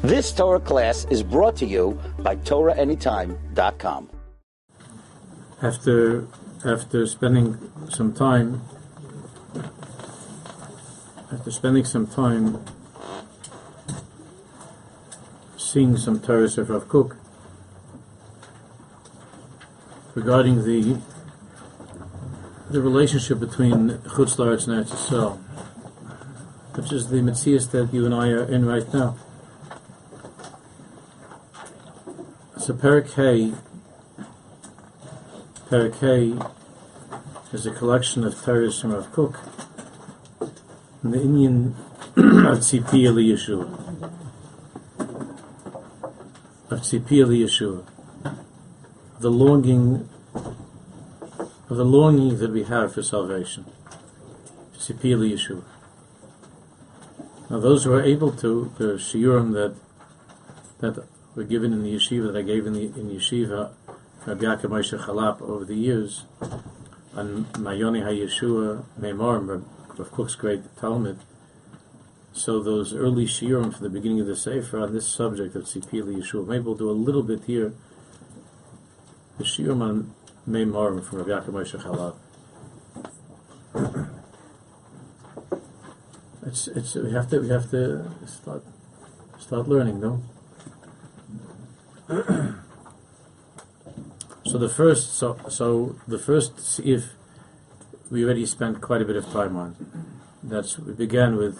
This Torah class is brought to you by TorahAnytime.com. After after spending some time after spending some time seeing some Torahs of Rav Kook regarding the the relationship between Chutz and Eretz which is the Metzias that you and I are in right now. So Perik Hay is a collection of Torahs from Rav Kook, and the Indian of Tzipi Eli Yeshua. Of Tzipi Eli Yeshua. The longing of the longing that we have for salvation. Tzipi Eli Yeshua. Now those who are able to, the shiurim that that were given in the yeshiva that I gave in the in yeshiva, Rabbi Yaakov Moshe Charlap over the years, on Mayoni HaYeshua Memorim, Rav Kook's great Talmud. So those early shiurim from the beginning of the Sefer on this subject of Tzipi Eli Yeshua, maybe we'll do a little bit here. The shiurim on Memorim from Rabbi Yaakov Moshe Charlap. It's, it's, we have to, we have to start, start learning, no? so the first, so, so the first, if we already spent quite a bit of time on, that's, we began with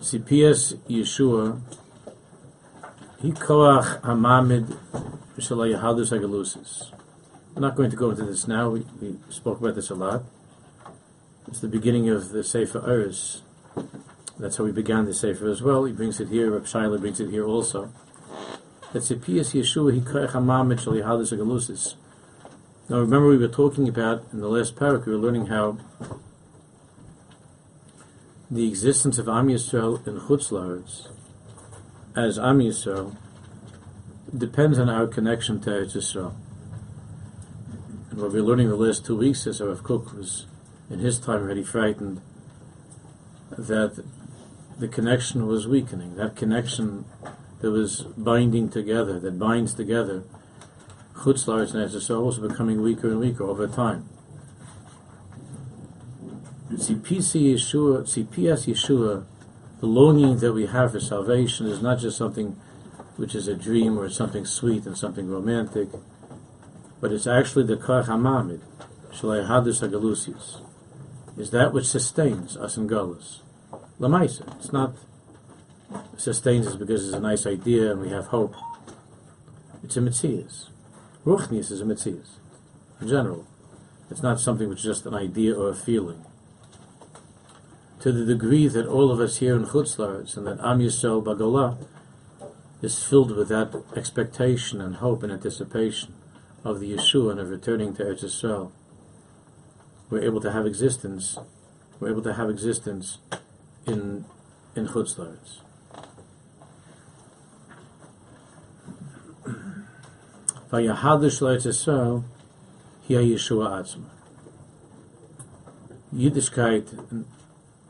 CPS Yeshua, Hikoach Hamamid Shalayahadus Agalusis. I'm not going to go into this now, we, we spoke about this a lot. It's the beginning of the Sefer Eres. That's how we began the Sefer as well. He brings it here, Reb Shaila brings it here also. That's a Pias Yeshua Agalusis. Now remember we were talking about, in the last parak, we were learning how the existence of Am Yisrael in Chutz La'aretz, as Am Yisrael, depends on our connection to Eretz Yisrael. And what we're learning the last two weeks is Rav Kook was, in his time, already frightened that the connection was weakening. That connection that was binding together, that binds together, Chutz La'aretz and Eretz was becoming weaker and weaker over time. CPC Yeshua, CPS Yeshua, the longing that we have for salvation is not just something which is a dream or something sweet and something romantic, but it's actually the Kach HaMamid, Shalai Hadus HaGalusius, is that which sustains us in Galus. Lamaisa. It's not sustains us because it's a nice idea and we have hope. It's a Metzias. Ruchnius is a Metzias, in general. It's not something which is just an idea or a feeling to the degree that all of us here in Chutz La'aretz and that Am Yisrael Bagolah is filled with that expectation and hope and anticipation of the Yeshua and of returning to Eretz Yisrael, we're able to have existence. We're able to have existence in in Chutz La'aretz. Vayahadish Eretz Yisrael, Hi Yeshua Atzma. Yiddishkeit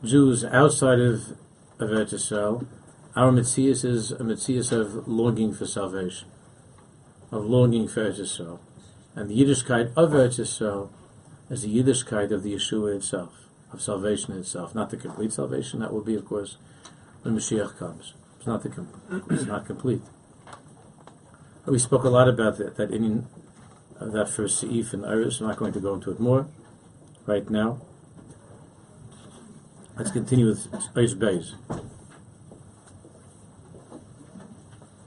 Jews outside of, of Eretz Yisrael, our Metzias is a Metzias of longing for salvation, of longing for Eretz Yisrael. And the Yiddishkeit of Eretz Yisrael is the Yiddishkeit of the Yeshua itself, of salvation itself. Not the complete salvation, that will be, of course, when Mashiach comes. It's not the com- it's not complete. We spoke a lot about that, that in uh, that first Seif in Iris. I'm not going to go into it more right now. Let's continue with Space Base.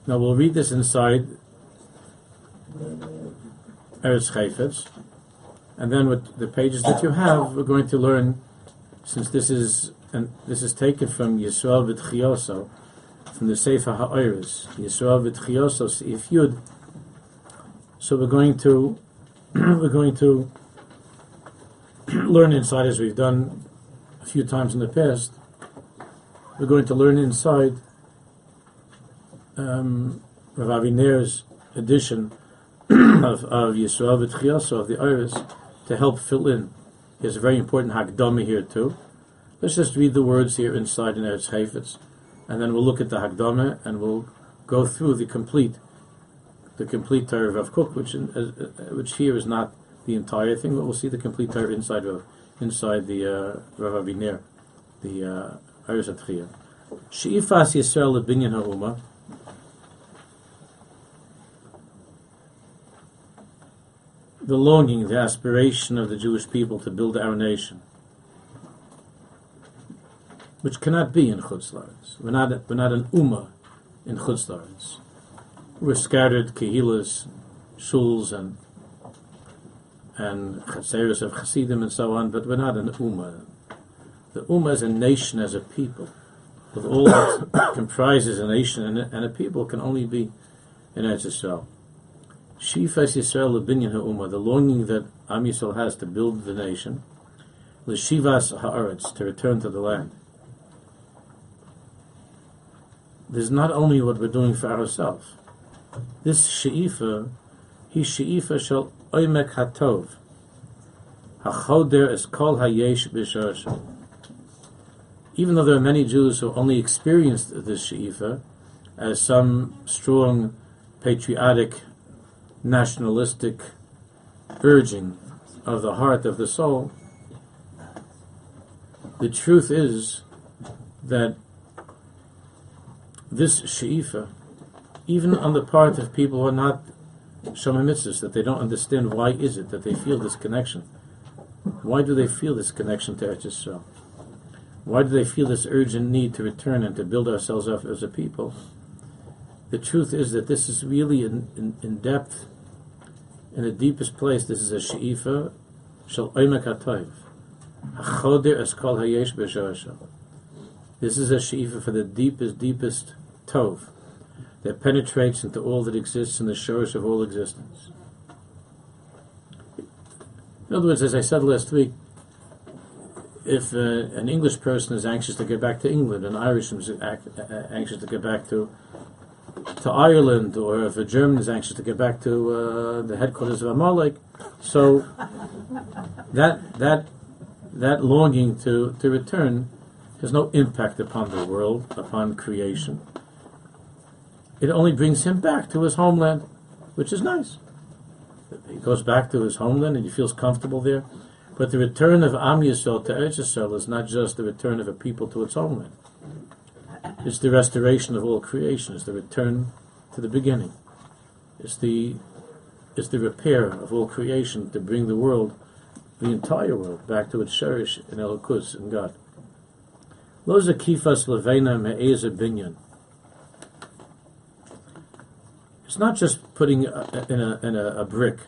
Now we'll read this inside Eretz Chayfetz, and then with the pages that you have, we're going to learn, since this is and this is taken from Yisrael V'Tchioso, from the Sefer Ha'Oris, Yisrael V'Tchioso Seif Yud. So we're going to we're going to learn inside as we've done a few times in the past. We're going to learn inside um, Rav Aviner's edition of, of Yisrael V'Tchiyaso, of the Iris, to help fill in. He has a very important Hakdama here too. Let's just read the words here inside in Eretz Hafetz, and then we'll look at the Hagdama, and we'll go through the complete, the complete Torah of Rav Kook, which, in, uh, which here is not the entire thing, but we'll see the complete Torah inside of inside the uh, Rav Aviner, the uh, Iris Atchiyah. She'ifas Yisrael lebinyan ha'uma. The longing, the aspiration of the Jewish people to build our nation, which cannot be in Chutz We're not, we're not an Ummah in Chutz We're scattered kehilas, shuls, and and chatzeros of Hasidim and so on, but we're not an Ummah. The Ummah is a nation as a people with all that comprises a nation and a, and a, people can only be in Eretz Yisrael. Shifas Yisrael lebinyan ha'umah, the longing that Am Yisrael has to build the nation, l'shivas ha'aretz, to return to the land. There's not only what we're doing for ourselves. This she'ifa, he she'ifa shall oimek hatov, ha'choder es kol ha'yesh b'shar even though there are many Jews who only experienced this she'ifa as some strong patriotic, nationalistic urging of the heart of the soul, the truth is that this she'ifa, even on the part of people who are not Shomimitzis, that they don't understand why is it that they feel this connection. Why do they feel this connection to Eretz Yisrael? Why do they feel this urgent need to return and to build ourselves up as a people? The truth is that this is really in, in, in depth, in the deepest place. This is a she'ifa shel oimek hatoiv. Achodir es kol hayesh This is a she'ifa for the deepest, deepest tov that penetrates into all that exists in the shores of all existence. In other words, as I said last week, if uh, an English person is anxious to get back to England, an Irishman is anxious to get back to to Ireland, or if a German is anxious to get back to uh, the headquarters of Amalek, so that that that longing to, to return has no impact upon the world, upon creation. It only brings him back to his homeland, which is nice. He goes back to his homeland and he feels comfortable there. But the return of Am Yisrael to Eretz Yisrael is not just the return of a people to its homeland. It's the restoration of all creation. It's the return to the beginning. It's the it's the repair of all creation to bring the world, the entire world, back to its sherish in Elokus and God. Loza kifas levena me'eza binyan. It's not just putting a, in, a, in a, a brick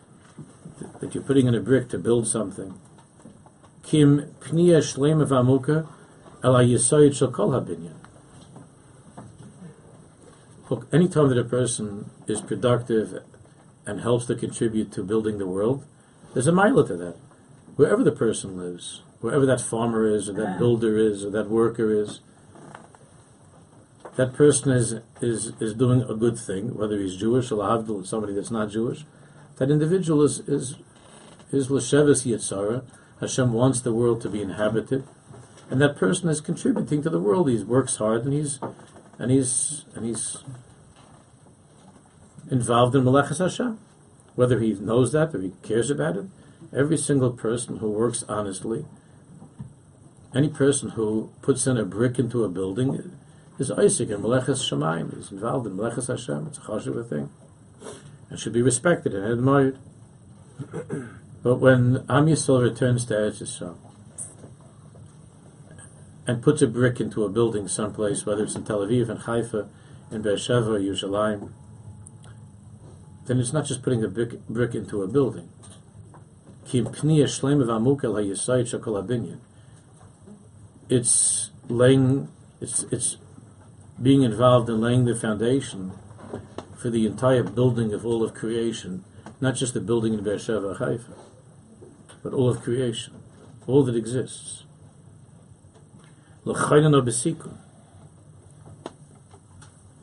that you're putting in a brick to build something kim pniya shlema v'amuka el hayisoid shel kol habinyan. Look, anytime that a person is productive and helps to contribute to building the world, there's a mile to that. Wherever the person lives, wherever that farmer is, or that builder is, or that worker is, that person is is is doing a good thing, whether he's Jewish or Lahavdil, somebody that's not Jewish. That individual is is is l'sheves yitzara, Hashem wants the world to be inhabited, and that person is contributing to the world. He works hard and he's and he's and he's involved in Malachas Hashem, whether he knows that or he cares about it. Every single person who works honestly, any person who puts in a brick into a building, is Isaac in Malachas Shemayim. He's involved in Malachas Hashem. It's a chashuv thing, and should be respected and admired. But when Am Yisrael returns to Eretz Yisrael and puts a brick into a building someplace, whether it's in Tel Aviv and Haifa, in Beersheba or Yerushalayim, then it's not just putting a brick, brick into a building. It's laying, it's, it's being involved in laying the foundation for the entire building of all of creation, not just the building in Beersheba or Haifa but all of creation, all that exists.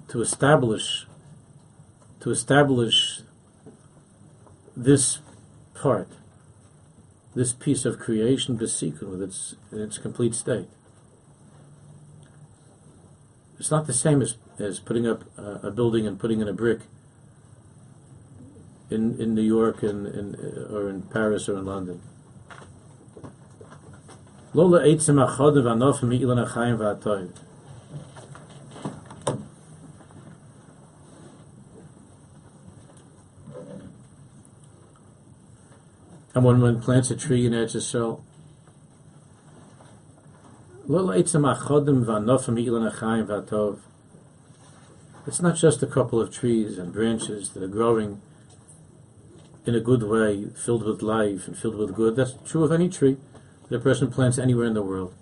To establish, to establish this part, this piece of creation, besikun, with its in its complete state. It's not the same as, as putting up uh, a building and putting in a brick in, in New York and in, or in Paris or in London. Achodim v'anofim mi'ilan achayim v'atoiv. And when one plants a tree in Eretz Yisrael, it's not just a couple of trees and branches that are growing in a good way, filled with life and filled with good. That's true of any tree a person plants anywhere in the world.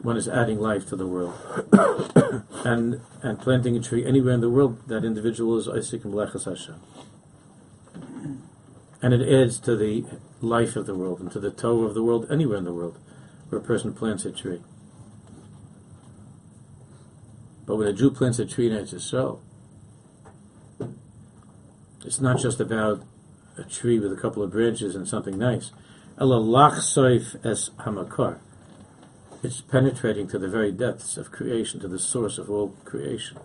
One is adding life to the world. and and planting a tree anywhere in the world, that individual is Isaac and Blechas Hashem. And it adds to the life of the world and to the toe of the world anywhere in the world where a person plants a tree. But when a Jew plants a tree in Eretz Yisrael, it's not just about a tree with a couple of branches and something nice. Soif es hamakar. It's penetrating to the very depths of creation, to the source of all creation.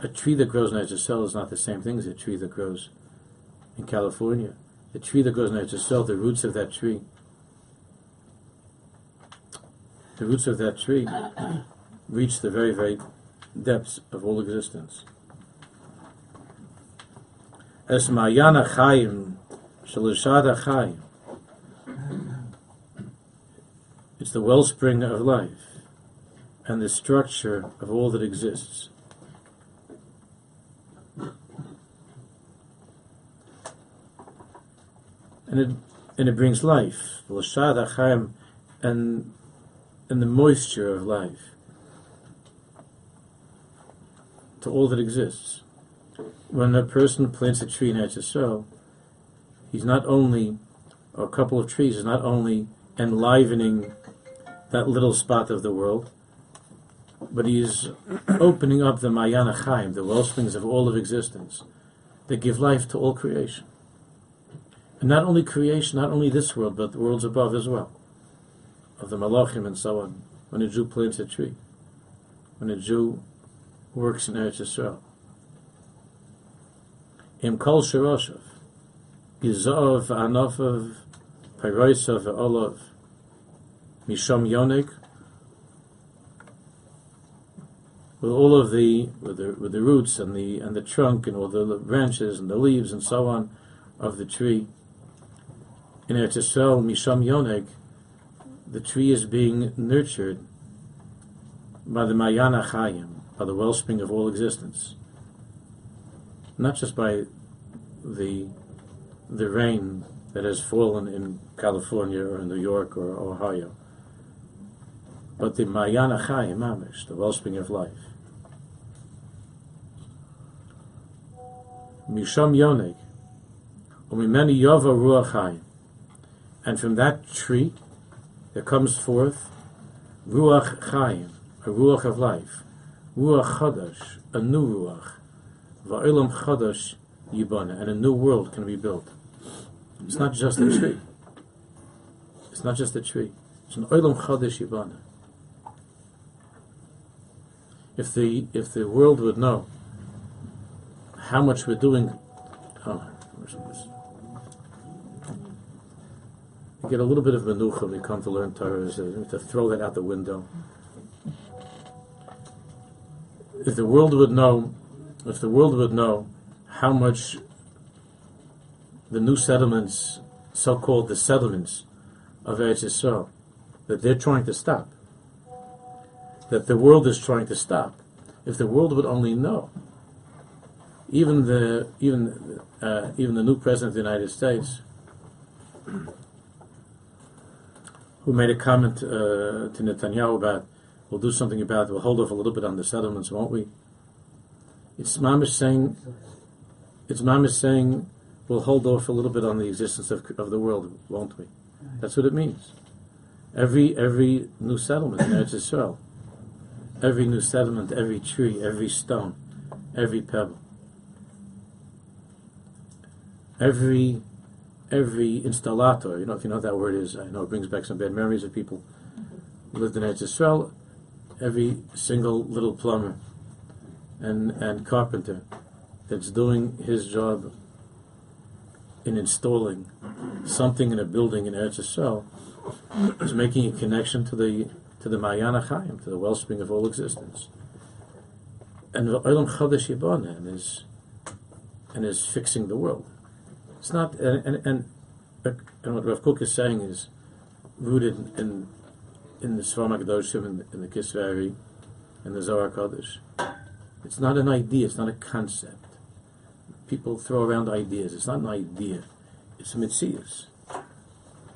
A tree that grows in Eretz Yisrael is not the same thing as a tree that grows in California. The tree that grows in Eretz Yisrael, the roots of that tree the roots of that tree reach the very, very depths of all existence. As Mayana Chaim, Shalashada Chaim, it's the wellspring of life and the structure of all that exists. And it, and it brings life. Chaim, and and the moisture of life to all that exists. When a person plants a tree in Eretz he's not only, or a couple of trees, is not only enlivening that little spot of the world, but he's opening up the Mayana Chaim, the wellsprings of all of existence, that give life to all creation. And not only creation, not only this world, but the worlds above as well of the Malachim and so on, when a Jew plants a tree, when a Jew works in Eretz Yisrael. Im kol shiroshav, gizov anofav, pyroisav olav, misham yonik, with all of the with the with the roots and the and the trunk and all the branches and the leaves and so on of the tree. In Eretz Yisrael, misham yonik, the tree is being nurtured by the Mayana Chayim, by the wellspring of all existence. Not just by the the rain that has fallen in California or New York or Ohio, but the Mayana Chayim Amish, the wellspring of life. Misham Yonek, Umimeni Yova Ruach Chayim, and from that tree there comes forth Ruach Chaim, a Ruach of life, Ruach Chadash, a new Ruach, Va'ilam Chadash Yibana, and a new world can be built. It's not just a hmm. tree. It's not just a tree. It's an Oilam Chadash Yibana. If the if the world would know how much we're doing, oh, we get a little bit of menucha. We come to learn Torah, to throw that out the window. If the world would know, if the world would know how much the new settlements, so-called the settlements of Eretz Yisrael, that they're trying to stop, that the world is trying to stop. If the world would only know, even the even uh, even the new president of the United States who made a comment uh, to Netanyahu about, we'll do something about it, we'll hold off a little bit on the settlements, won't we? It's Mamish saying, it's Mamish saying, we'll hold off a little bit on the existence of, of the world, won't we? That's what it means. Every every new settlement in Eretz Yisrael, every new settlement, every tree, every stone, every pebble, every every installator, you know, if you know what that word is, I know it brings back some bad memories of people who lived in Eretz Yisrael. every single little plumber and, and carpenter that's doing his job in installing something in a building in Eretz Yisrael is making a connection to the to the Mayana Chaim, to the wellspring of all existence. And the Olam Chodesh Yibana is and is fixing the world. It's not and and, and, and what Rav Kook is saying is rooted in in the Svar Magdoshim in, in the Kisveri and the Zohar Kodesh. It's not an idea, it's not a concept. People throw around ideas. It's not an idea. It's a mitzias.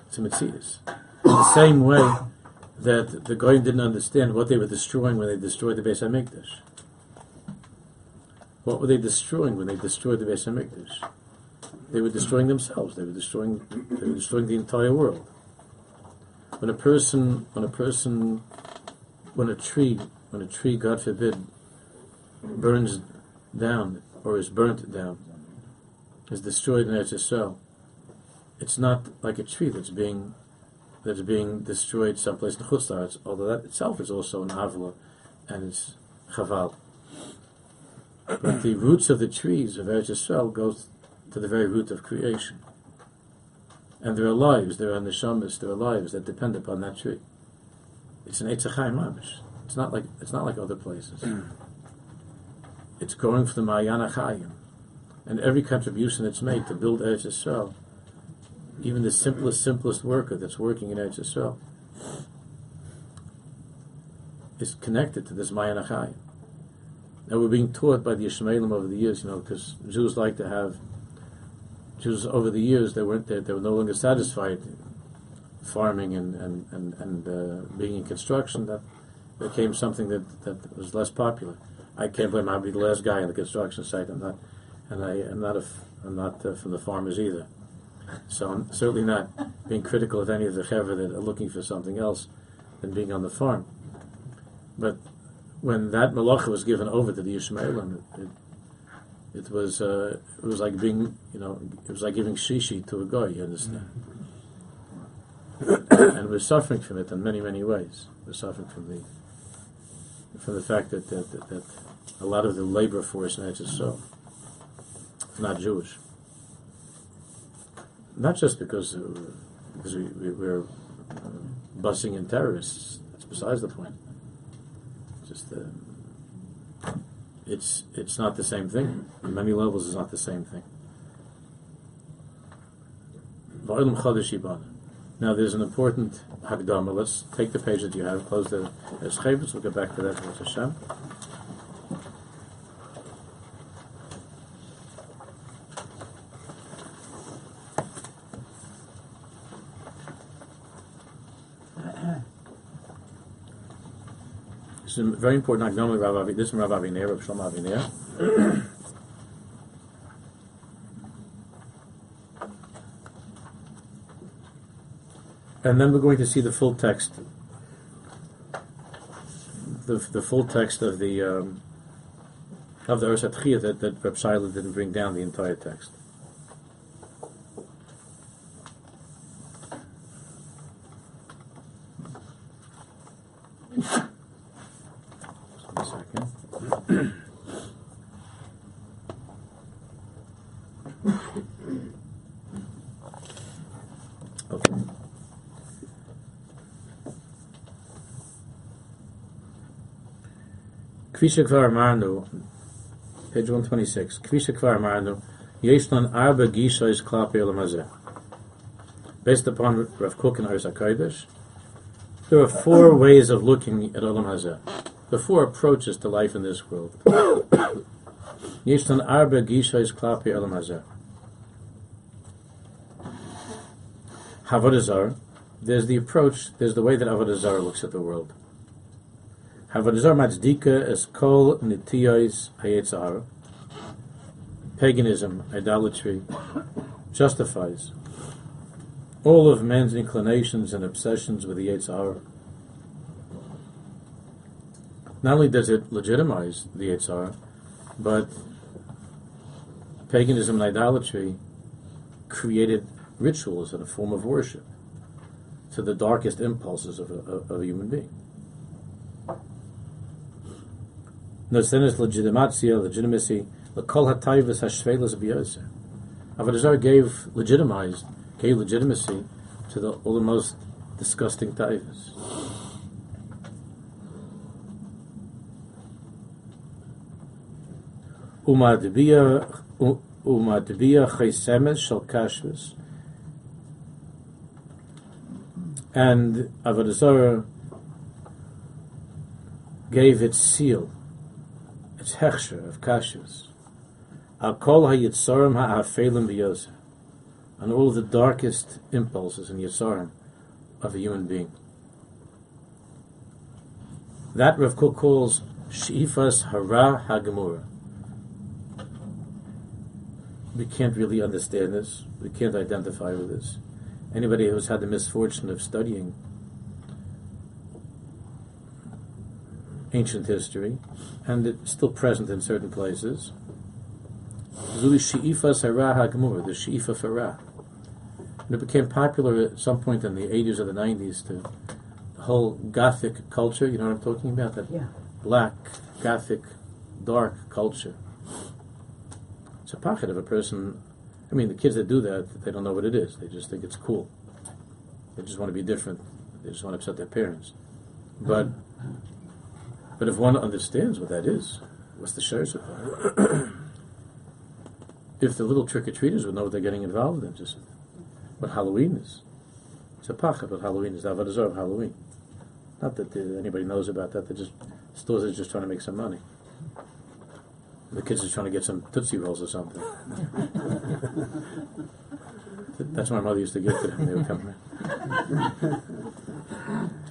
It's a mitzias. In the same way that the Goyim didn't understand what they were destroying when they destroyed the Beis HaMikdash. What were they destroying when they destroyed the Beis HaMikdash? They were destroying themselves. They were destroying. They were destroying the entire world. When a person, when a person, when a tree, when a tree, God forbid, burns down or is burnt down, is destroyed in Eretz Yisrael, it's not like a tree that's being that's being destroyed someplace in Chutzlaretz, although that itself is also an avla and it's chaval. But the roots of the trees of Eretz Yisrael goes to the very root of creation. And there are lives, there are neshamas, there are lives that depend upon that tree. It's an Eitzachai mamish. It's not like it's not like other places. it's going for the Mayana Chayim. And every contribution that's made to build Eretz Yisrael, even the simplest, simplest worker that's working in Eretz Yisrael, is connected to this Mayana Chayim. And we're being taught by the Yishmaelim over the years, you know, because Jews like to have Jews over the years they weren't they, they were no longer satisfied farming and and and, and uh, being in construction that became something that, that was less popular. I can't blame I'll be the last guy on the construction site. I'm not, and I am not a, I'm not uh, from the farmers either. So I'm certainly not being critical of any of the chevra that are looking for something else than being on the farm. But when that malacha was given over to the Yishmaelim, it, it was uh, it was like being you know it was like giving shishi to a guy. You understand? and we're suffering from it in many many ways. We're suffering from the from the fact that that, that, that a lot of the labor force in Eretz so not Jewish. Not just because uh, because we, we, we're uh, busing in terrorists. That's besides the point. Just uh, it's it's not the same thing. On many levels, it's not the same thing. Now, there's an important Hagdama. Let's take the page that you have, close the Eschevitz. We'll get back to that Hashem. Is very important. Only Rav Avi, this is Rav Aviner, Rav Shlomo Aviner. and then we're going to see the full text, the, the full text of the um, of the Orsat that that Reb Shaila didn't bring down the entire text. Kvar Marnu, page 126. Kvisha Kvar Marnu, Yeshnan Arba Gisha is Klapi Elamazeh. Based upon Rav Kook and Arza Kodesh, there are four ways of looking at Olam Hazeh. The four approaches to life in this world. Yeshnan Arba Gisha is Klapi Olam Hazeh. Havodazar, there's the approach, there's the way that Avodazar looks at the world. Paganism, idolatry, justifies all of man's inclinations and obsessions with the Yetzirah. Not only does it legitimize the Yetzirah, but paganism and idolatry created rituals and a form of worship to the darkest impulses of a, of a human being. Nosenes legitimatia, legitimacy, lekol hatayvus hashvelas biyoser. Avodah gave legitimized, gave legitimacy to the, all the most disgusting taivas. Umadbiya chaysemes shel kashvus. And Avodah gave its seal, its of kashvus. Al kol hayitzorim ha'afelim b'yoser. On all the darkest impulses and yitzorim of a human being. That Rav Kook calls Shifas Hara Hagemura we can't really understand this. We can't identify with this. Anybody who's had the misfortune of studying ancient history, and it's still present in certain places, Zuli Shi'ifa Sarah Hagmur, the Shi'ifa Farah. And it became popular at some point in the 80s or the 90s to the whole Gothic culture, you know what I'm talking about? That yeah. black, Gothic, dark culture it's a pocket of a person. I mean, the kids that do that, they don't know what it is. They just think it's cool. They just want to be different. They just want to upset their parents. But but if one understands what that is, what's the shares of that? if the little trick or treaters would know what they're getting involved in, just what Halloween is. It's a pachet what Halloween is, the Avodah of Halloween. Not that anybody knows about that. They just stores are just trying to make some money. The kids are trying to get some Tootsie Rolls or something. That's what my mother used to give to them. They would come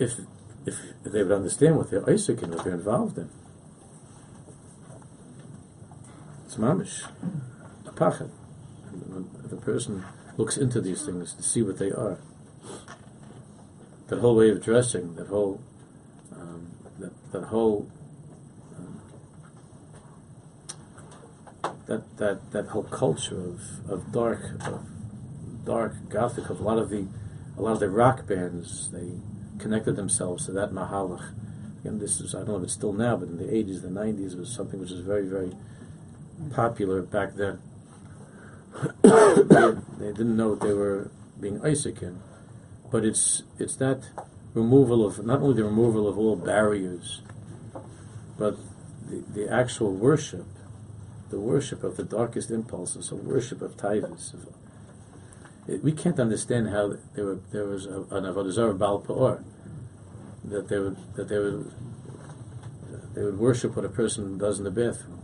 If, if, they would understand what they're Isaac and what they're involved in, it's mamish, a pachet. The person looks into these things to see what they are. That whole way of dressing, that whole um, that that whole um, that that that whole culture of, of dark of dark gothic of a lot of the a lot of the rock bands they connected themselves to that mahalach. Again, this is I don't know if it's still now, but in the 80s, the 90s, was something which was very very popular back then. they, they, didn't know what they were being Isaac in, but it's it's that removal of not only the removal of all barriers, but the, the actual worship, the worship of the darkest impulses, a worship of taivas. We can't understand how there, were, there was a, an avodah zarah bal pa'or, that they would that they would they would worship what a person does in the bathroom.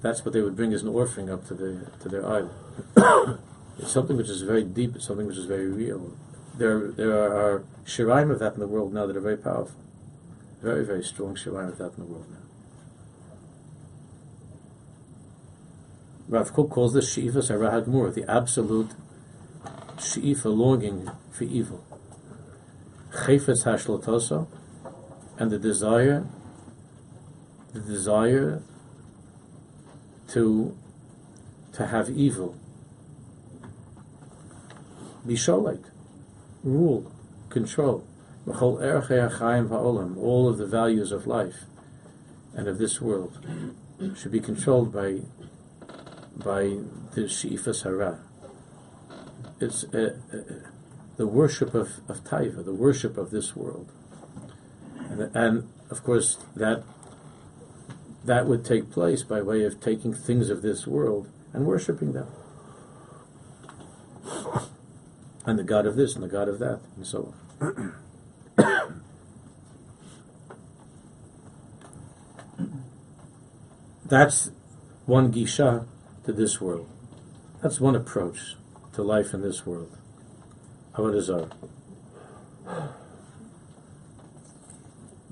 That's what they would bring as an offering up to the to their idol. it's something which is very deep. It's something which is very real there there are shiraim of that in the world now that are very powerful. Very, very strong shiraim of that in the world now. Rav Kook calls this Shiva Sarah the absolute Shiva longing for evil. Chayfetz Hashlatoso, and the desire, the desire to to have evil be sholite rule, control. All of the values of life and of this world should be controlled by by the Shifas Hara. It's uh, uh, the worship of, of Taiva, the worship of this world. And, and of course, that that would take place by way of taking things of this world and worshiping them and the God of this and the God of that, and so on. That's one gisha to this world. That's one approach to life in this world. Avodah Zarah.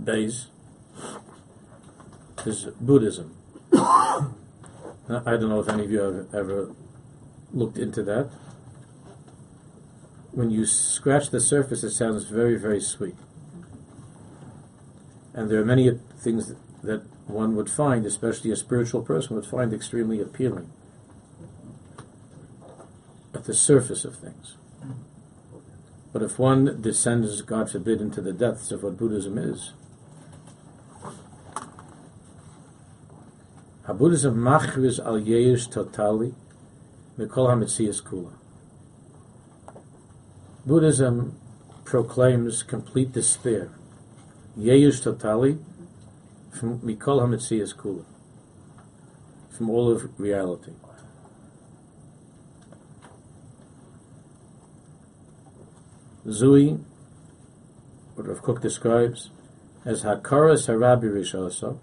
Beis is Buddhism. I don't know if any of you have ever looked into that when you scratch the surface, it sounds very, very sweet. And there are many things that one would find, especially a spiritual person, would find extremely appealing at the surface of things. But if one descends, God forbid, into the depths of what Buddhism is, Buddhism machriz al yesh totali mikol hametzias kula. Buddhism proclaims complete despair, yesh totali, from mikol hametzias kula, from all of reality. Zui, what Rav Kook describes as Hakaras Harabi Rishasa,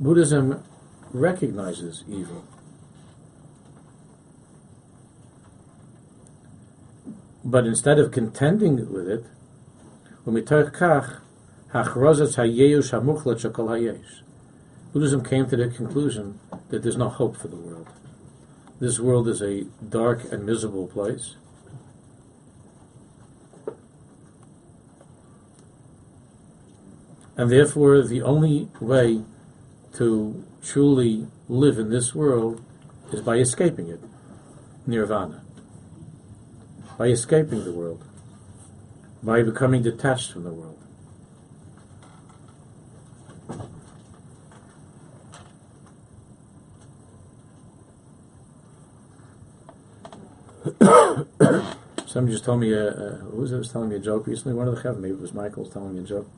Buddhism recognizes evil. But instead of contending with it, Buddhism came to the conclusion that there's no hope for the world. This world is a dark and miserable place. And therefore, the only way to truly live in this world is by escaping it, nirvana, by escaping the world, by becoming detached from the world. Somebody just told me, uh, uh, who was it was telling me a joke recently? One of the Chav, maybe it was Michael, was telling me a joke.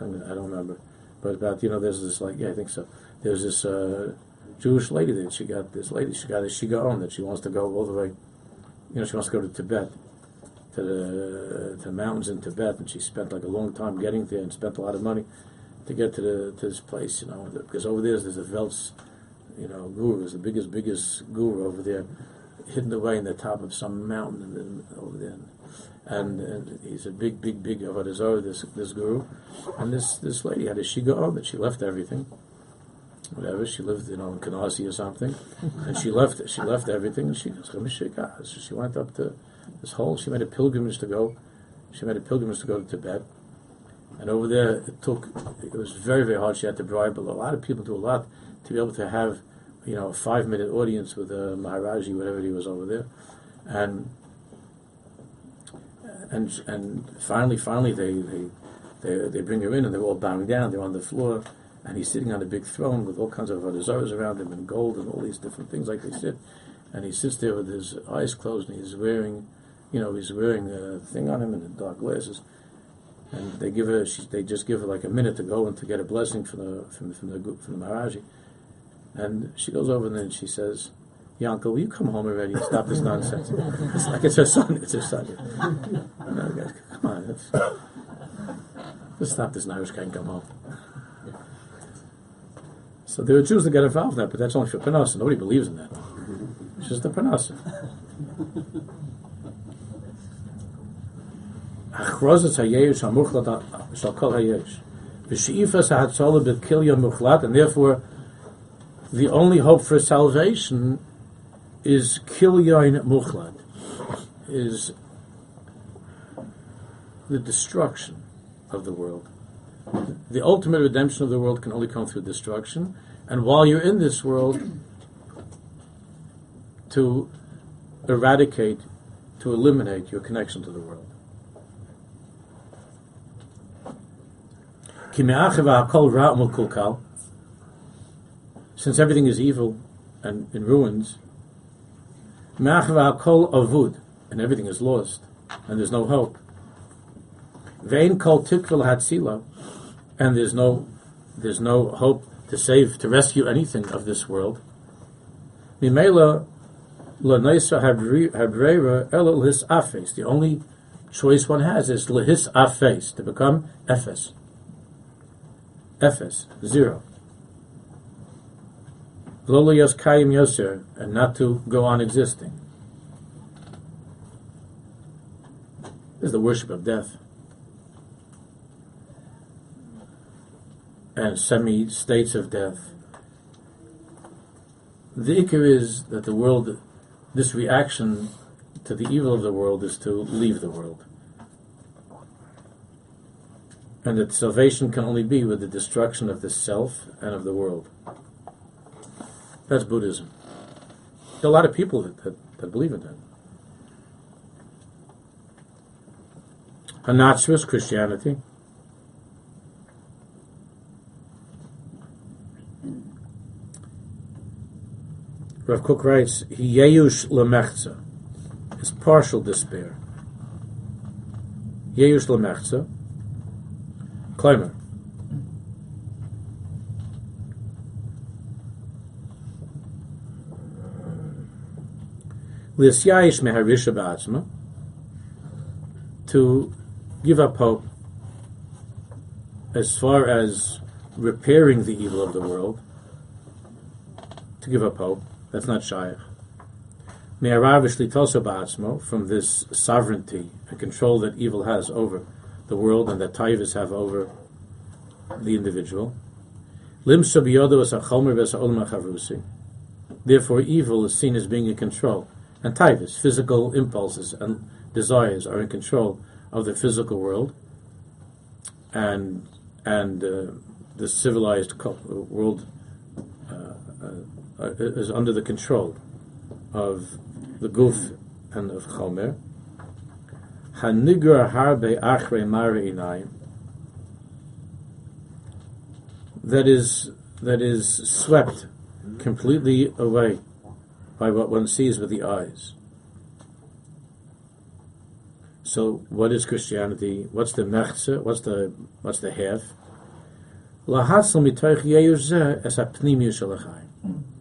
I don't remember. But about, you know, there's this, like, yeah, I think so there's this uh, Jewish lady that she got this lady she got a shigaon that she wants to go all the way you know she wants to go to Tibet to the, to the mountains in Tibet and she spent like a long time getting there and spent a lot of money to get to the to this place you know because over there there's a Velts you know guru is the biggest biggest guru over there hidden away in the top of some mountain over there and, he's a big, big, big Avodah this this guru, and this this lady had a shigaon that she left everything, whatever. She lived, you know, in Canarsie or something, and she left. She left everything, and she goes So she went up to this whole. She made a pilgrimage to go. She made a pilgrimage to go to Tibet, and over there it took. It was very very hard. She had to bribe a lot of people, do a lot to be able to have, you know, a five minute audience with uh, Maharaji, whatever he was over there, and and and finally, finally they they. They, they bring her in and they're all bowing down. They're on the floor, and he's sitting on a big throne with all kinds of avodah around him and gold and all these different things like they sit. And he sits there with his eyes closed and he's wearing, you know, he's wearing a thing on him and the dark glasses. And they give her, she, they just give her like a minute to go and to get a blessing from the from the from the, from the Maharaji. And she goes over and then she says, Yankel, will you come home already and stop this nonsense? it's like it's her son. It's her son. No, guys, come on. Let's, let's stop this Irish guy and come home. So there are Jews that get involved in that, but that's only for Panasa. Nobody believes in that. It's just the Panasa. And therefore, the only hope for salvation is kilyain muchlad, is the destruction of the world. The ultimate redemption of the world can only come through destruction, and while you're in this world, to eradicate, to eliminate your connection to the world. Since everything is evil and in ruins, avud, and everything is lost, and there's no hope. Vein kol tikvel hatzila, and there's no there's no hope to save, to rescue anything of this world. Mimela lanaisa habrera elul his afes. The only choice one has is lehis afes, to become efes. Efes, zero. Loliyas kayim yoser, and not to go on existing. This is the worship of death. and semi states of death. The ikar is that the world, this reaction to the evil of the world is to leave the world. And that salvation can only be with the destruction of the self and of the world. That's Buddhism. There are a lot of people that, that, that believe in that. Hanatsvus, Christianity. Rav Kook writes, Yeyush lemechza is partial despair. Yeyush lemechza, Kleimer. Lisyayish meharisha ba'atzma, to give up hope as far as repairing the evil of the world, to give up hope. That's not shaykh. Ba'atzmo, from this sovereignty and control that evil has over the world and that taivas have over the individual. Therefore, evil is seen as being in control. And taivas, physical impulses and desires, are in control of the physical world. And and uh, the civilized world uh, uh, is under the control of the guf and of chomer. Hanigra harbe achre mare inayim. That is that is swept completely away by what one sees with the eyes. So, what is Christianity? What's the mechze? What's the what's the half?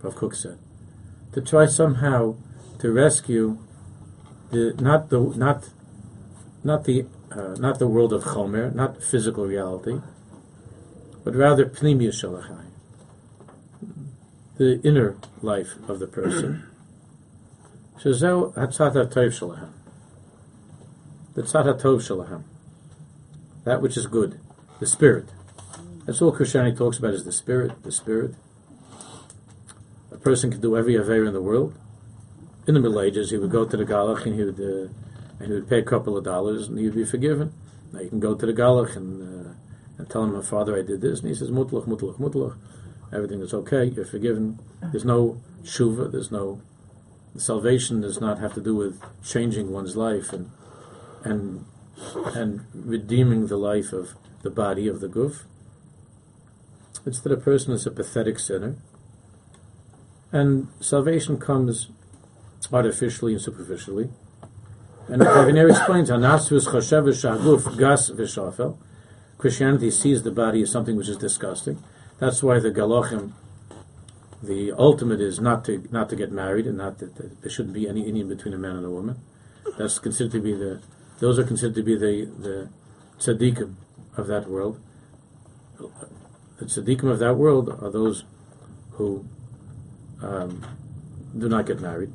Rav Kook said to try somehow to rescue the not the not not the uh, not the world of chomer, not physical reality, but rather pnimia shalachai, the inner life of the person. Shazel hatzat tov shalahem. The tzat tov shalahem. That which is good, the spirit. That's all Christianity talks about is the spirit, the spirit. A person can do every aver in the world. In the Middle Ages, he would go to the Galach and he would uh, and he would pay a couple of dollars and he would be forgiven. Now you can go to the Galach and, uh, and tell him, my father, I did this. And he says, mutlach, mutlach, mutlach. Everything is okay. You're forgiven. There's no shuva. There's no salvation. Does not have to do with changing one's life and and and redeeming the life of the body of the guf. It's that a person is a pathetic sinner, and salvation comes artificially and superficially. And Kaviner explains. Christianity sees the body as something which is disgusting. That's why the Galachim, the ultimate is not to not to get married, and not that, that there shouldn't be any union between a man and a woman. That's considered to be the those are considered to be the the tzaddikim of that world. The tzaddikim of that world are those who um, do not get married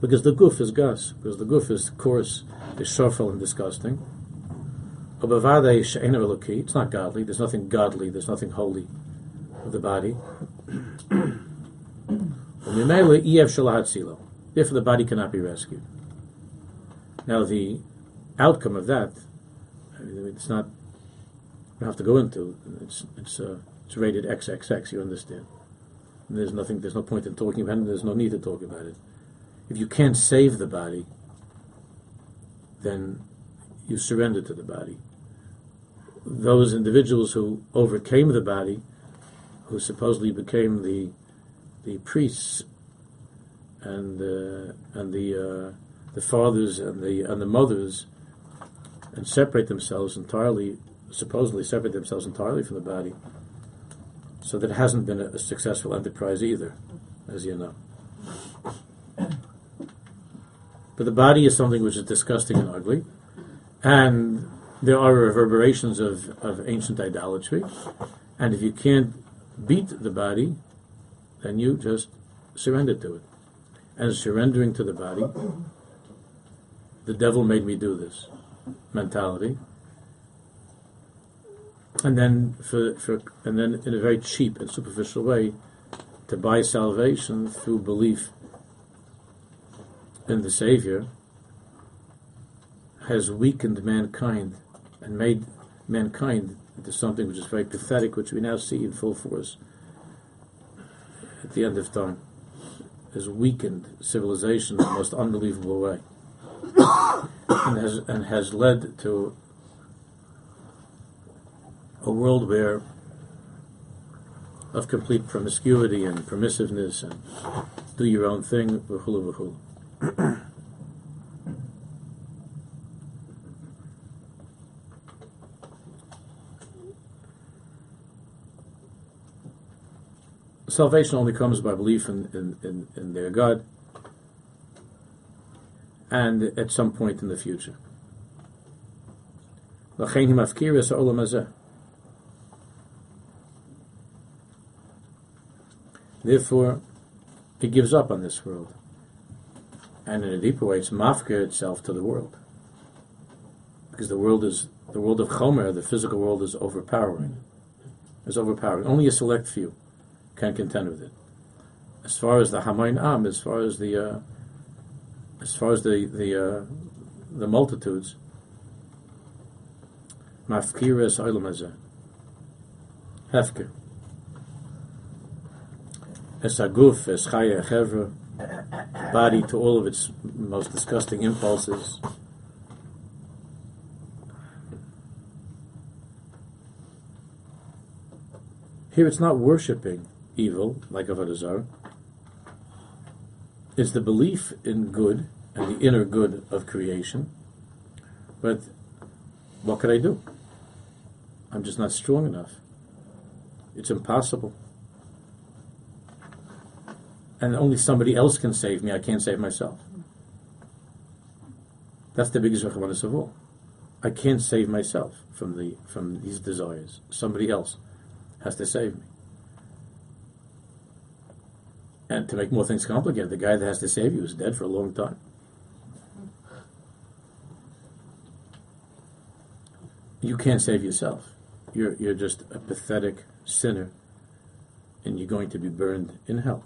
because the guf is gas, because the guf is coarse, is shortful and disgusting. It's not godly. There's nothing godly. There's nothing holy of the body. Therefore, the body cannot be rescued. Now, the outcome of that, I mean, it's not. We have to go into. It's it's uh, it's rated XXX. You understand? And there's nothing. There's no point in talking about it. There's no need to talk about it if you can't save the body, then you surrender to the body. Those individuals who overcame the body, who supposedly became the the priests and uh, and the uh, the fathers and the and the mothers, and separate themselves entirely, supposedly separate themselves entirely from the body. So that hasn't been a, a successful enterprise either, as you know. But the body is something which is disgusting and ugly. And there are reverberations of, of ancient idolatry. And if you can't beat the body, then you just surrender to it. And surrendering to the body, the devil made me do this mentality. And then for, for and then in a very cheap and superficial way, to buy salvation through belief in the Savior has weakened mankind and made mankind into something which is very pathetic, which we now see in full force at the end of time, has weakened civilization in the most unbelievable way. and has and has led to a world where of complete promiscuity and permissiveness and do your own thing, v'chulu v'chulu. Salvation only comes by belief in, in, in, in their God and at some point in the future. Therefore, it gives up on this world. And in a deeper way, it's mafka itself to the world. Because the world is, the world of Chomer, the physical world, is overpowering. Is overpowering. Only a select few can contend with it. As far as the Hamain Am, as far as the, uh, as far as the, the, uh, the multitudes, mafkira es olam Hefker es aguf, es body to all of its most disgusting impulses. Here it's not worshipping evil, like Avodah Zarah. is the belief in good and the inner good of creation. But what could I do? I'm just not strong enough. It's impossible and only somebody else can save me. I can't save myself. That's the biggest rachmanis of all. I can't save myself from the from these desires. Somebody else has to save me. And to make more things complicated, the guy that has to save you is dead for a long time. You can't save yourself. You're you're just a pathetic sinner, and you're going to be burned in hell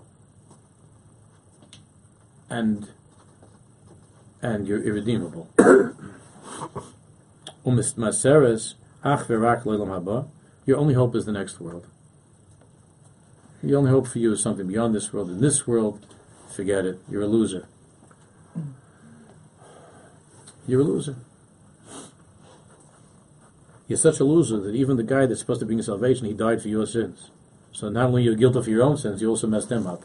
and and you're irredeemable. Your only hope is the next world. Your only hope for you is something beyond this world. In this world, forget it. You're a loser. You're a loser. You're such a loser that even the guy that's supposed to bring salvation, he died for your sins. So not only you're guilty for your own sins, you also messed him up.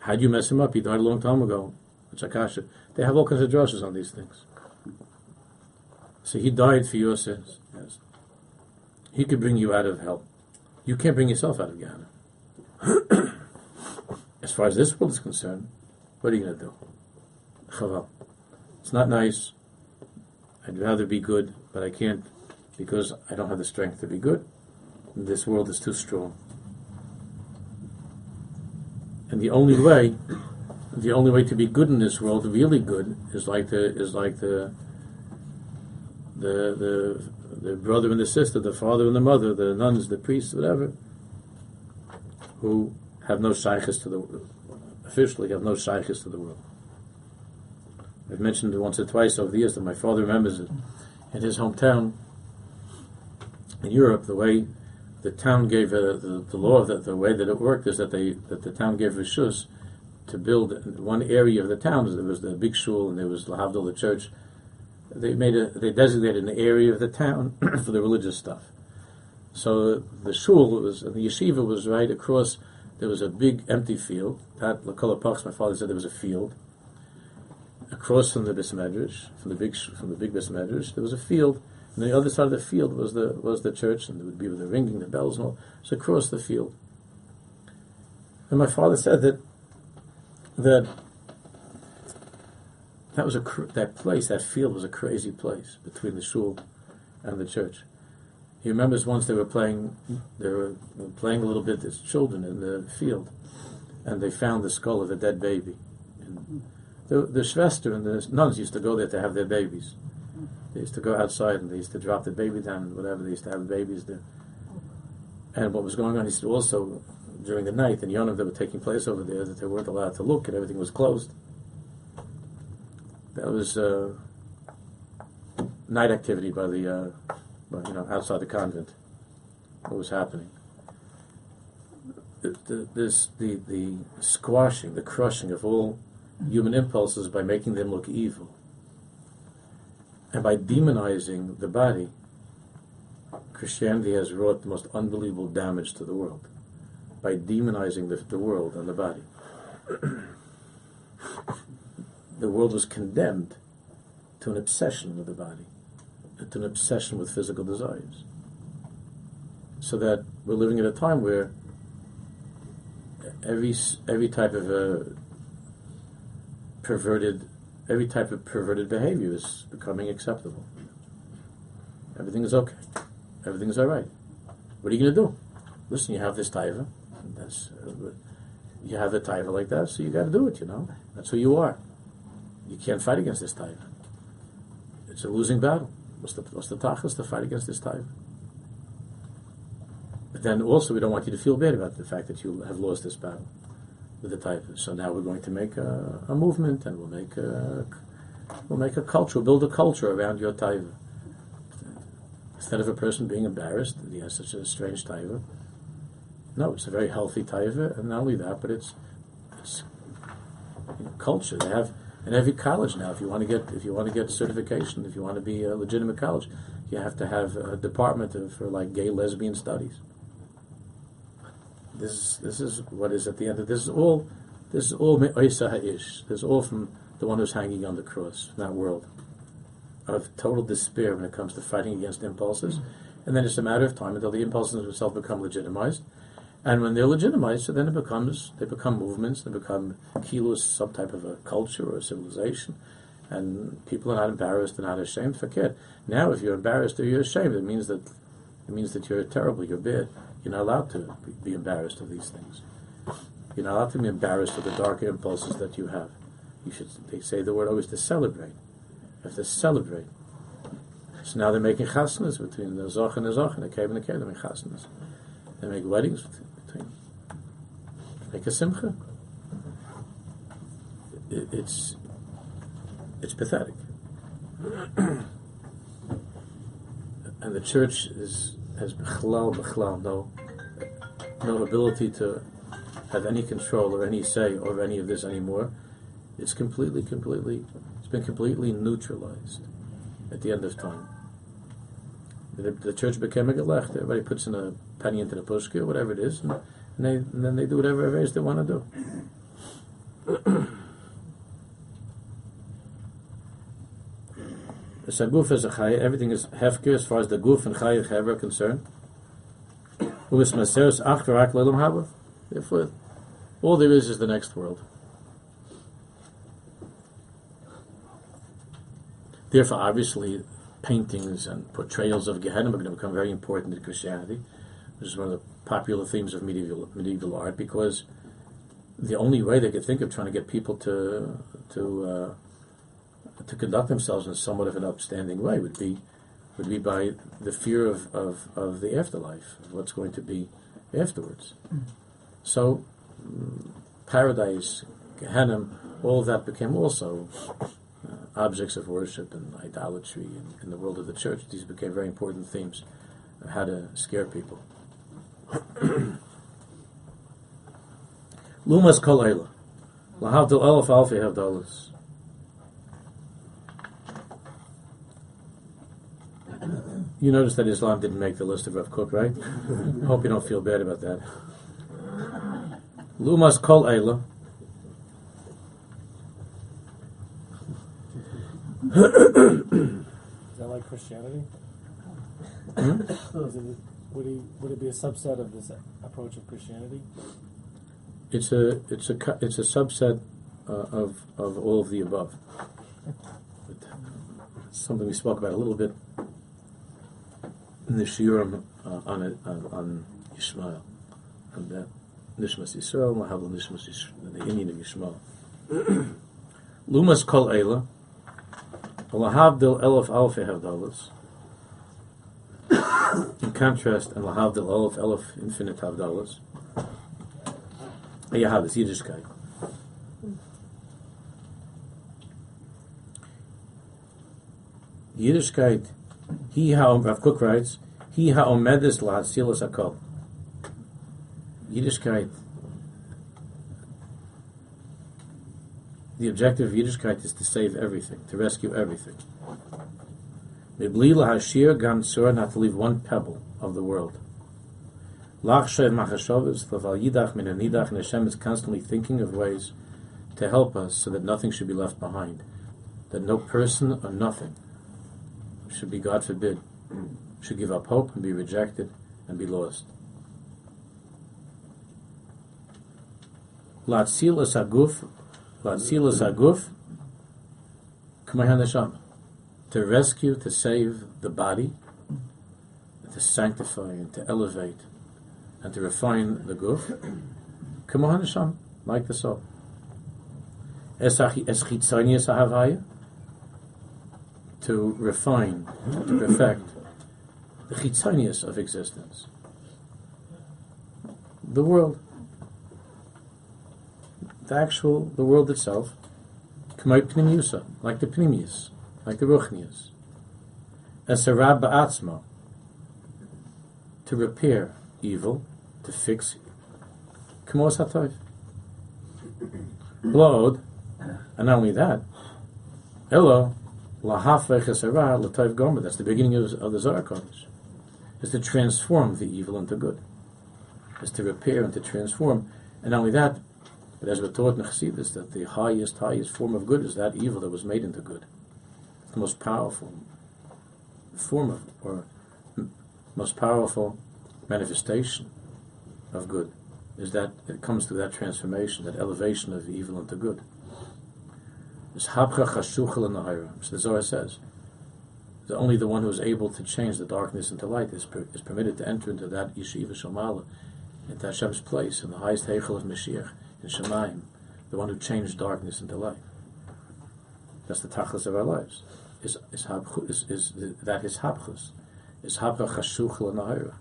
How'd you mess him up? He died a long time ago. Chakasha. They have all kinds of drushes on these things. So he died for your sins. Yes. He could bring you out of hell. You can't bring yourself out of Gehenna. as far as this world is concerned, what are you going to do? Chaval. It's not nice. I'd rather be good, but I can't because I don't have the strength to be good. This world is too strong. And the only way, the only way to be good in this world, really good, is like the is like the the the the brother and the sister, the father and the mother, the nuns, the priests, whatever, who have no shaykhs to the officially have no shaykhs to the world. I've mentioned once or twice over the years that my father remembers it in his hometown in Europe, the way the town gave a, the, the law that the way that it worked is that they that the town gave rishus to build one area of the town. There was the big shul and there was the church. They made a they designated an area of the town for the religious stuff. So the shul was the yeshiva was right across. There was a big empty field. That Lakala Parks, my father said there was a field across from the Bismedrash, from the big from the big Bismedrash. There was a field and the other side of the field was the was the church, and there would be the ringing, the bells, and all. So across the field. And my father said that that that was a that place, that field was a crazy place between the shul and the church. He remembers once they were playing, they were playing a little bit as children in the field, and they found the skull of a dead baby. And the the Schwester and the nuns used to go there to have their babies. They used to go outside and they used to drop the baby down and whatever. They used to have babies there. And what was going on, he said also during the night, and Yonah that were taking place over there, that they weren't allowed to look and everything was closed. That was uh, night activity by the, uh, you know, outside the convent. What was happening? The, the, this, the, the squashing, the crushing of all human impulses by making them look evil And by demonizing the body, Christianity has wrought the most unbelievable damage to the world by demonizing the, the world and the body. the world was condemned to an obsession with the body, to an obsession with physical desires. So that we're living at a time where every every type of a perverted every type of perverted behavior is becoming acceptable. Everything is okay. Everything is all right. What are you going to do? Listen, you have this taiva. That's uh, you have a taiva like that, so you got to do it. You know, that's who you are. You can't fight against this taiva. It's a losing battle. What's the what's the tachas to fight against this type? But then also, we don't want you to feel bad about the fact that you have lost this battle with the type. So now we're going to make a, a, movement, and we'll make a we'll make a culture, build a culture around your type. Instead of a person being embarrassed that he has such a strange taiva, no, it's a very healthy taiva, and not only that, but it's it's you know, culture. They have in every college now. If you want to get if you want to get certification, if you want to be a legitimate college, you have to have a department for like gay lesbian studies. This is this is what is at the end of this is all this is all. This is all from the one who's hanging on the cross, that world of total despair when it comes to fighting against impulses. And then it's a matter of time until the impulses themselves become legitimized. And when they're legitimized, so then it becomes they become movements, they become kilos, some type of a culture or a civilization, and people are not embarrassed, they're not ashamed. Forget. Now, if you're embarrassed or you're ashamed, it means that it means that you're terrible, you're bad. You're not allowed to be embarrassed of these things. You're not allowed to be embarrassed of the dark impulses that you have. You should. They say the word always to celebrate. You have to celebrate. So now they're making chasnas between the zoch and the zoch and the cave and the cave. They make chasnas. They make weddings between. Make a simcha. It, it's it's pathetic. and the church is has no no ability to have any control or any say over any of this anymore. It's completely, completely, it's been completely neutralized at the end of time. The, the church became a gelech. Everybody puts in a penny into the pushka or whatever it is, and, and, they, and then they do whatever it is they want to do. The saguf is a chay. Everything is hefker as far as the guf and chay are concerned. Therefore, all there is is the next world. Therefore, obviously, paintings and portrayals of Gehenna are going to become very important in Christianity, which is one of the popular themes of medieval medieval art, because the only way they could think of trying to get people to to uh, to conduct themselves in somewhat of an upstanding way would be would be by the fear of, of, of the afterlife, of what's going to be afterwards. Mm. So, um, paradise, Gehenna, all of that became also uh, objects of worship and idolatry in, in, the world of the church. These became very important themes of how to scare people. Lumas kol eila. Lahavdil elef alfi havdalas. You notice that Islam didn't make the list of Rav Kook, right? Hope you don't feel bad about that. Lumas kol eila. Is that like Christianity? Hmm? it, would, he, would it be a subset of this approach of Christianity? It's a it's a it's a subset uh, of of all of the above. something we spoke about a little bit in the shiurim uh, on, it, on on Yishmael, and that Nishmas Yisrael, Mahavla Nishmas Yisrael, the inyan of Yishmael. Lumas Kol Eila, Lahavdil Elef Alfe Havdalas. In contrast, and Lahavdil Elef Elef Infinite Havdalas. You have this Yiddishkeit. Yiddishkeit he ha Rav Kook writes, he ha omedes la silas akol. Yiddishkeit. The objective of Yiddishkeit is to save everything, to rescue everything. Mibli lahashir gam tzur, not to leave one pebble of the world. Lach shev machashovas, laval yidach min anidach, and Hashem is constantly thinking of ways to help us so that nothing should be left behind. That no person or nothing should be, God forbid, should give up hope and be rejected and be lost. Latzilas aguf, aguf. To rescue, to save the body, to sanctify and to elevate and to refine the guf, like the soul. To refine, to perfect the chitzonius of existence. The world the actual, the world itself, k'may pnimiusa, like the pnimius, like the ruchnius. As a rab to repair evil, to fix k'mos ha'toiv. Blood, and not only that, elo, lahafech esara l'toiv gomer, that's the beginning of, of the Zohar Kodesh, is to transform the evil into good, is to repair and to transform, and not only that, but as we're taught in Chassidus, that the highest, highest form of good is that evil that was made into good. The most powerful form of, or most powerful manifestation of good is that it comes through that transformation, that elevation of evil into good. It's habcha chashuchel in the So the Zohar says that only the one who is able to change the darkness into light is, per, is permitted to enter into that yeshiva shalmala, into Hashem's place in the highest heichel of Mashiach in Shemaim, the one who changed darkness into light. That's the tachlis of our lives. Is is, is, is that is habchus, is habcha chashuch l'nahira,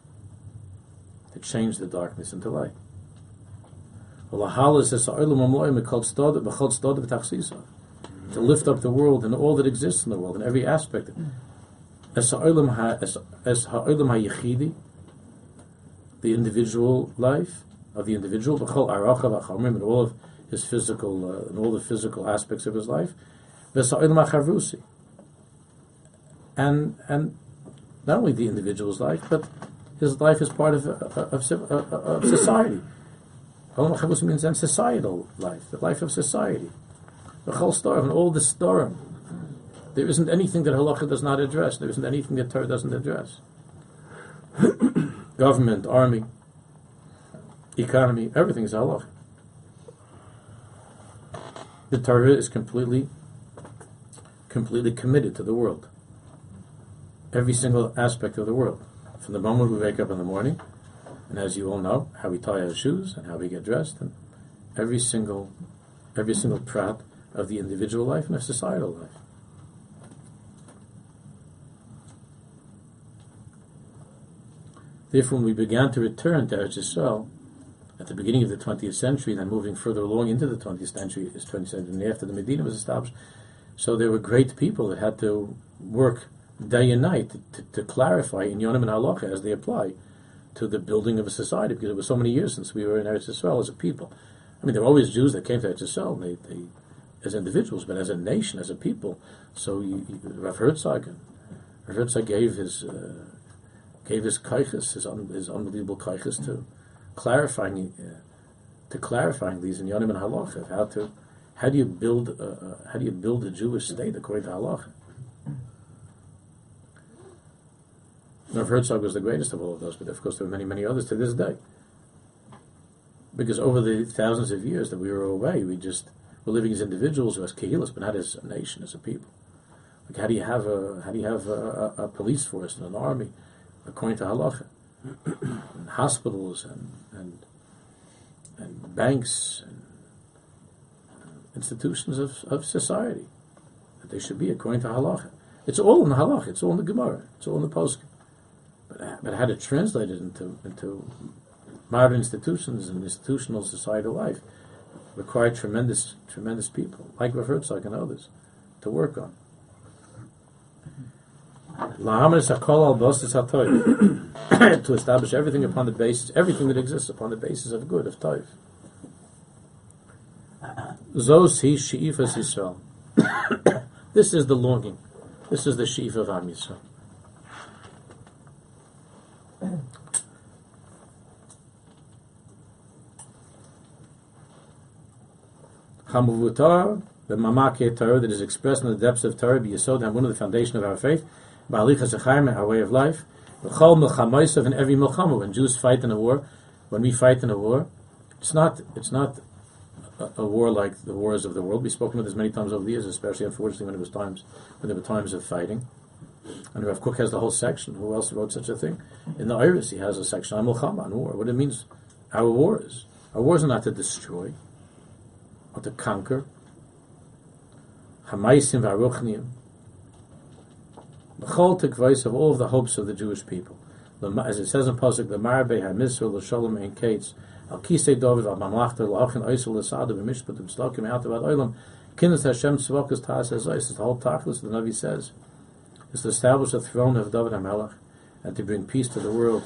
to change the darkness into light. To lift up the world and all that exists in the world and every aspect. As the individual life, of the individual, and all of his physical, uh, and all the physical aspects of his life, and and not only the individual's life, but his life is part of uh, uh, of, of, uh, of society. Olam means then societal life, the life of society. The whole story and all the storm. There isn't anything that halacha does not address. There isn't anything that Torah doesn't address. Government, army, economy, everything is halach. The Torah is completely, completely committed to the world. Every single aspect of the world. From the moment we wake up in the morning, and as you all know, how we tie our shoes and how we get dressed, and every single, every single prat of the individual life and of societal life. Therefore, when we began to return to Eretz Yisrael, at the beginning of the 20th century, then moving further along into the 20th century, is 20th century, and after the Medina was established. So there were great people that had to work day and night to, to, clarify in Yonim and Halacha as they apply to the building of a society, because it was so many years since we were in Eretz Yisrael as a people. I mean, there were always Jews that came to Eretz Yisrael, they, they, as individuals, but as a nation, as a people. So you, you, Rav Herzog, Rav Herzog gave his uh, gave his kaiches, his, un, his unbelievable kaiches to clarifying uh, to clarifying these in Yonim and Halacha, how to how do you build uh, uh, how do you build a Jewish state according to Halacha? Rav Herzog was the greatest of all of those, but of course there were many, many others to this day. Because over the thousands of years that we were away, we just were living as individuals, or as kahilas, but not as a nation, as a people. Like how do you have a how do you have a, a, a police force and an army according to halacha? And hospitals and, and, and banks and uh, institutions of, of society. That they should be according to halacha. It's all in the halacha. It's all in the Gemara. It's all in the Poskim. But, uh, but how to translate it into into modern institutions and institutional societal life required tremendous tremendous people like Rav Herzog and others to work on. to establish everything upon the basis, everything that exists upon the basis of good, of toiv. Zos he she'ifas Yisrael. This is the longing. This is the she'if of Am Yisrael. Hamuvutar, the mamake Torah that is expressed in the depths of Torah, be Yisod, one of the foundation of our faith, Ba'alicha Zechaim, our way of life, V'chol Milchamoisav, in every Milchama, when Jews fight in a war, when we fight in a war, it's not, it's not a, a war like the wars of the world. We've spoken about this many times over the years, especially unfortunately when it was times, when there were times of fighting. And Rav Kook has the whole section. Who else wrote such a thing? In the Oros, he has a section on Milchama, on war. What it means, our wars. Our wars are not to destroy, or to conquer. Hamaisim. B'chol tekvais of all of the hopes of the Jewish people. As it says in Pasuk, the Marbe HaMisra l'shalom ein kates, al kisei David al mamlachta l'achin oisel l'sada v'mishpat v'tzlakim out of oilam, kinnis Hashem tzvakas ta'as ezois, the whole tachlis, the Navi says, is to establish the throne of David HaMelech, and to bring peace to the world.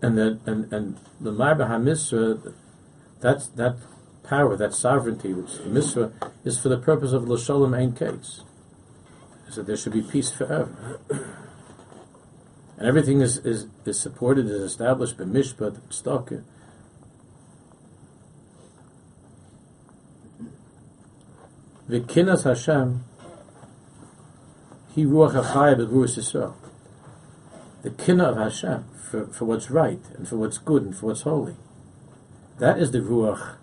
And the, and, and the Marbe HaMisra, that's, that power, that sovereignty, which the Misra is for the purpose of l'shalom ein kates that there should be peace forever. And everything is, is, is supported, is established by Mishpat, Tzedakah. V'kinas Hashem, He Ruach HaChai B'Gurus Yisrael. The kinna of Hashem, for, for what's right, and for what's good, and for what's holy. That is the Ruach,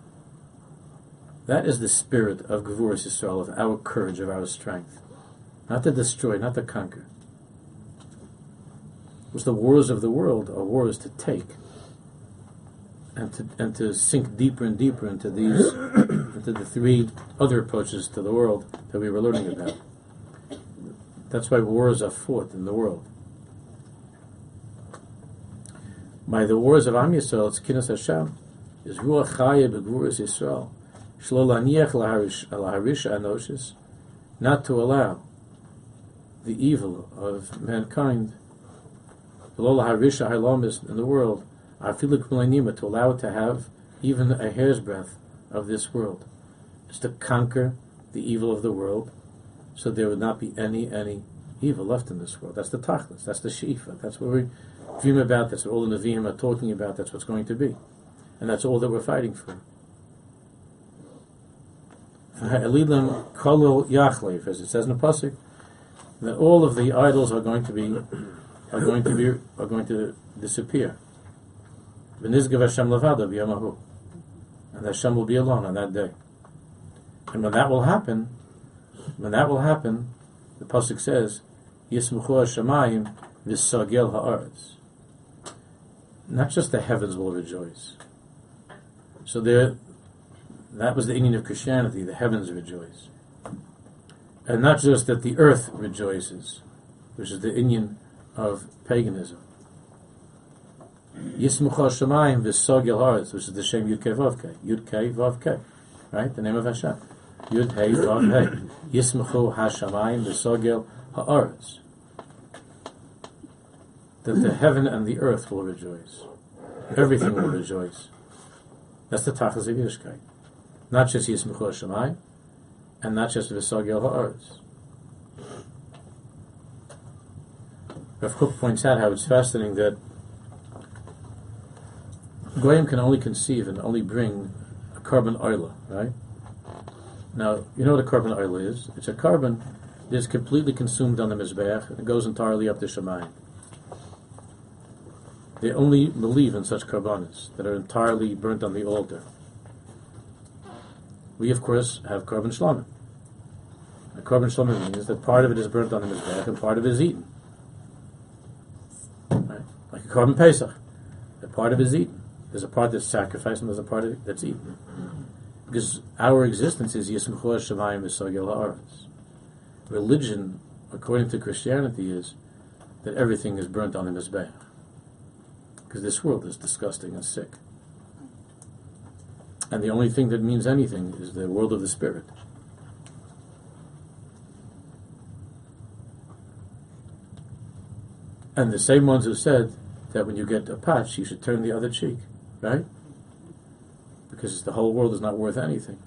that is the spirit of Gevurus Yisrael, of our courage, of our strength. Not to destroy, not to conquer. Because the wars of the world are wars to take and to and to sink deeper and deeper into these into the three other approaches to the world that we were learning about. That's why wars are fought in the world. By the wars of Am Yisrael, it's Kinnas Hashem, is Ruach Chaya Begvuras Yisrael, Shlo Laniach Laharish Anoshis, not to allow the evil of mankind, in the world, to allow it to have even a hair's breadth of this world. Is to conquer the evil of the world, so there would not be any any evil left in this world. That's the tachlis. That's the shifa. That's what we dream about. That's what all the Nevi'im are talking about. That's what's going to be, and that's all that we're fighting for. As it says in the pasuk, that all of the idols are going to be are going to be are going to disappear. V'nizgav Hashem b'yamahu, and Hashem will be alone on that day. And when that will happen, when that will happen, the pasuk says, "Yismuchu Hashemayim v'sagel haaretz." Not just the heavens will rejoice. So there, that was the inyan of Christianity. The heavens rejoice and not just that the earth rejoices, which is the inyan of paganism. Yismucha Shemayim v'sogel haaretz, which is the Shem Yud Kei Vav Kei, Yud Kei Vav Kei, right? The name of Hashem. Yud Hey Vav Hey. Yismuchu Hashemayim v'sogel haaretz. That the heaven and the earth will rejoice. Everything will rejoice. That's the Tachas of Yiddishkeit. Not just Yismuchu Hashemayim, and not just Visagil Ha'aretz. Rav Kook points out how it's fascinating that Goyim can only conceive and only bring a korban oila, right? Now, you know what a korban oila is? It's a korban that is completely consumed on the Mizbeach and it goes entirely up to Shemayim. They only believe in such korbanos that are entirely burnt on the altar we of course have korban shlomim. A korban shlomim means that part of it is burnt on the mizbeach and part of it is eaten. Right? Like a korban pesach, a part of it is eaten. There's a part that's sacrificed and there's a part that's eaten. Because our existence is yismchu shemayim v'sogel haaretz. Religion, according to Christianity, is that everything is burnt on the mizbeach. Because this world is disgusting and sick. And the only thing that means anything is the world of the spirit. And the same ones who said that when you get a patch, you should turn the other cheek, right? Because the whole world is not worth anything.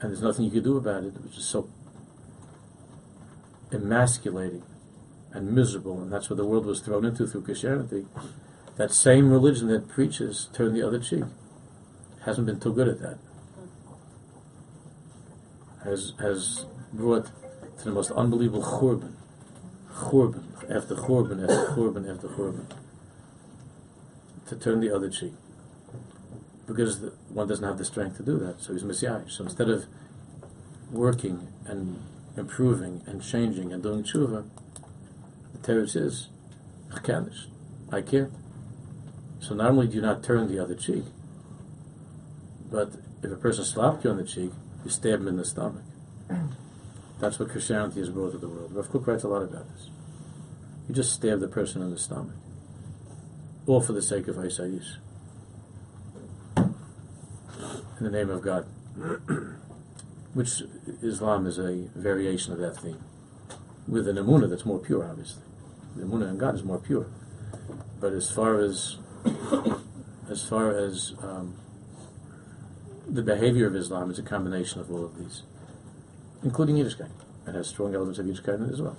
And there's nothing you can do about it, which is so emasculating and miserable. And that's what the world was thrown into through Christianity. That same religion that preaches turn the other cheek hasn't been too good at that. has has brought to the most unbelievable churban, churban after churban after churban after churban, to turn the other cheek, because the, one doesn't have the strength to do that. So he's messiah. So instead of working and improving and changing and doing tshuva, the teretz is, I can't. I So not only do you not turn the other cheek, but if a person slapped you on the cheek, you stab him in the stomach. That's what Christianity has brought to the world. Rav Kook writes a lot about this. You just stab the person in the stomach. All for the sake of Isaiah. In the name of God. Which Islam is a variation of that theme. With an emunah that's more pure, obviously. The emunah in God is more pure. But as far as as far as um, the behavior of Islam, is a combination of all of these, including Yiddishkeit. It has strong elements of Yiddishkeit in it as well.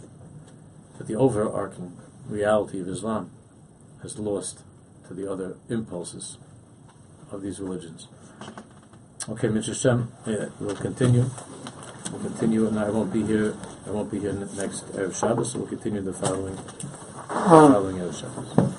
But the overarching reality of Islam has lost to the other impulses of these religions. Okay, Mr. Shem, yeah, we'll continue. We'll continue, and I won't be here. I won't be here next Erev Shabbos, so we'll continue the following um, following Erev Shabbos.